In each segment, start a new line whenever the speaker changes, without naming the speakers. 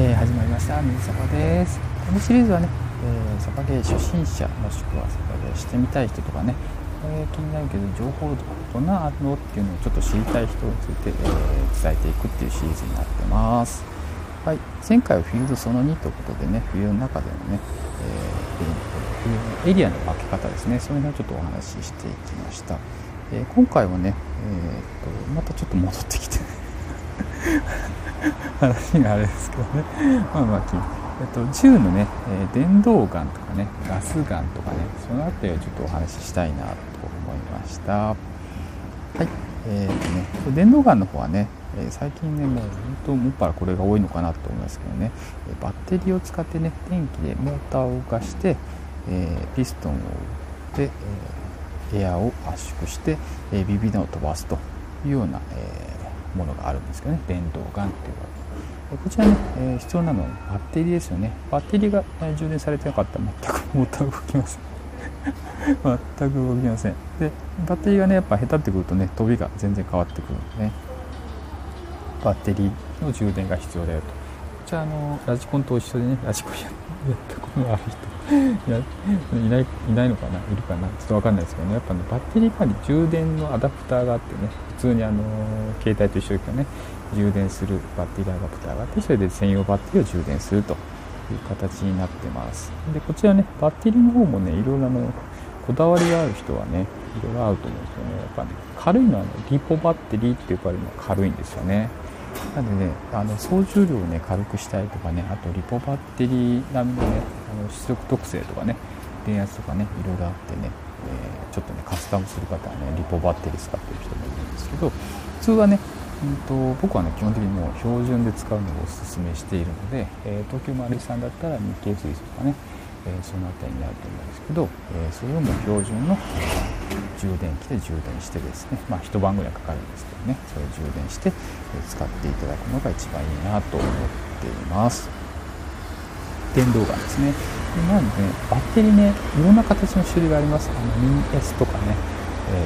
えー、始まりました。水坂です。このシリーズはね、えー、サバゲー初心者もしくはサバゲーしてみたい人とかね、えー、気になるけど情報どんなあるのっていうのをちょっと知りたい人について、えー、伝えていくっていうシリーズになってます。はい、前回はフィールドその2ということでね冬の中でのね、え冬のエリアの分け方ですね。そういうのをちょっとお話ししていきました、え今回はね、えーとまたちょっと戻ってきて。話があれですけどね。まあまあえっと、銃のね、えー、電動ガンとかねガスガンとかねその辺りをちょっとお話ししたいなと思いました。はい。えーとね、電動ガンの方はね、えー、最近ねもう本当もっぱらこれが多いのかなと思いますけどね。バッテリーを使ってね電気でモーターを動かして、え、ピストンを打って、え、エアを圧縮して、えー、ビビ弾を飛ばすというような、えーものがあるんですけどね。電動ガンっていうのこちらね、えー、必要なのはバッテリーですよね。バッテリーが、え充電されてなかったら全くモーター動きません。全く動きません。でバッテリーがねやっぱ下手ってくるとね飛びが全然変わってくるんでね。バッテリーの充電が必要だよと。こちらあのラジコンと一緒でねラジコンやったことある人。いやいないいないのかな？いるかな？ちょっと分かんないですけどね。やっぱねバッテリー管理充電のアダプターがあってね普通にあの携帯と一緒にね充電するバッテリーアダプターがあってそれで専用バッテリーを充電するという形になってます。でこちらねバッテリーの方もねいろいろのこだわりがある人はねいろいろあると思うんですよね。やっぱね軽いのはねリポバッテリーって呼ばれるのは軽いんですよね。なのでねあの総重量をね軽くしたいとかねあとリポバッテリー並みのねあの出力特性とかね電圧とかねいろいろあってねえー、ちょっとねカスタムする方はねリポバッテリー使ってる人もいるんですけど普通はね、うんと、僕はね基本的にもう標準で使うのをおすすめしているので、えー、東京マリさんだったら日経水素とかね、えー、その辺りになると思うんですけど、えそれをもう標準の充電器で充電してですねまあ一晩ぐらいかかるんですけどねそれを充電して、使っていただくのが一番いいなと思っています。電動ガンですね。でなんで、ね、バッテリーね、いろんな形の種類があります。あのミニ S とかね、え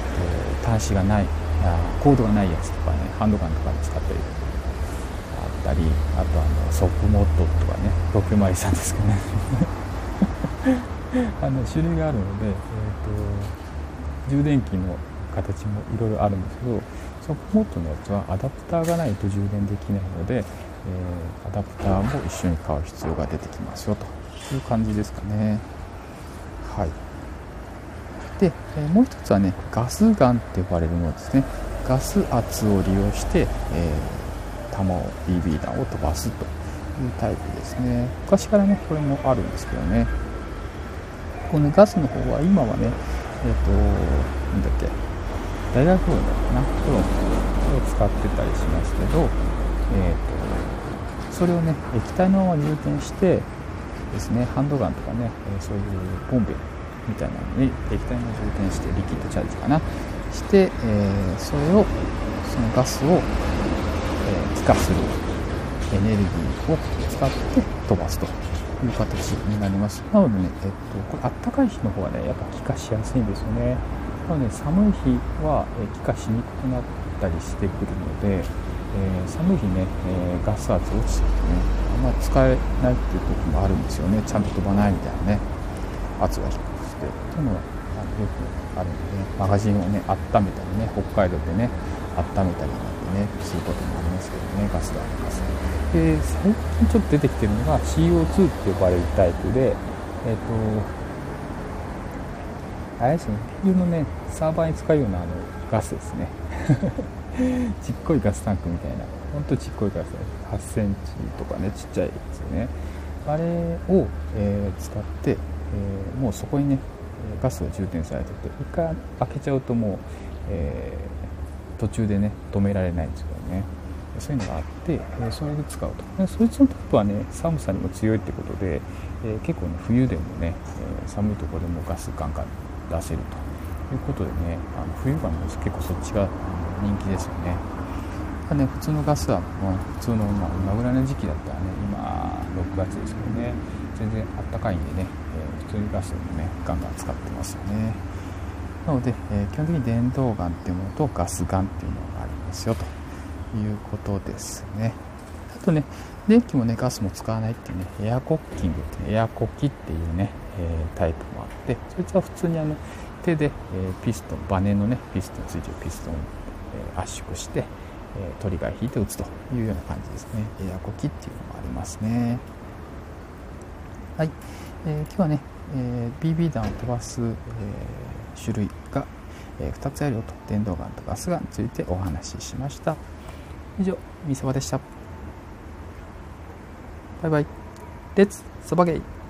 ーと、端子がないあ、コードがないやつとかね、ハンドガンとかに使ったりあったり、あとあのソップモッドとかね、ロケマリさんですかね。あの種類があるので、えーと、充電器の形もいろいろあるんですけど、ソップモッドのやつはアダプターがないと充電できないので、えー、アダプターも一緒に買う必要が出てきますよという感じですかね。はい。で、えー、もう一つはねガスガンって呼ばれるものですね。ガス圧を利用して、えー、弾を BB 弾を飛ばすというタイプですね。昔からねこれもあるんですけどね。このガスの方は今はねえっ、ー、となんだっけ大学のかなプロを使ってたりしますけどえーとそれをね液体のまま充填してですねハンドガンとかね、えそういうボンベみたいなのに液体の充填してリキッドチャージかな。して、えそれをそのガスを、え気化するエネルギーを使って飛ばすという形になります。なのでね、えっと、これあったかい日の方はねやっぱ気化しやすいんですよね。なので寒い日は気化しにくくなったりしてくるのでえー、寒い日ね、えー、ガス圧落ちてきてねあんま使えないっていう時もあるんですよね。ちゃんと飛ばないみたいなね圧が低くして。っていうのはよくあるんでねマガジンをね温めたりね北海道でね温めたりなんてねすることもありますけどねガスがありますで最近ちょっと出てきてるのが CO2 って呼ばれるタイプでえっ、ー、とあれですね、ビールのね、サーバーに使うようなあのガスですね。ちっこいガスタンクみたいな。ほんとちっこいガスタンク8センチとかねちっちゃいやつね。あれを、えー、使って、えー、もうそこにねガスが充填されてて一回開けちゃうともう、えー、途中でね止められないんですけどね。そういうのがあって、えそれで使うと。そいつのタイプはね寒さにも強いってことで、え結構ね冬でもね、え寒いところでもガスガンガン。出せると。いうことでねあの冬はね結構そっちが人気ですよね。ね普通のガスはもう普通の、まあ、今ぐらいの時期だったらね今6月ですけどね全然あったかいんでね、えー、普通にガスでもねガンガン使ってますよね。なので、えー、基本的に電動ガンっていうものとガスガンっていうのがありますよということですね。あとね、電気もねガスも使わないっていうねエアコッキングってエアコキっていうね、えー、タイプもあってそいつは普通にあの手で、えー、ピストンバネのねピストンついてるピストンを、え、圧縮して、えトリガー引いて打つというような感じですね。エアコキっていうのもありますね。はい、えー、今日はね、えー BB 弾を飛ばす、え種類が、え2つあるよと電動ガンとガスガンについてお話ししました。以上みそばでした。バイバイ。レッツそばゲイ。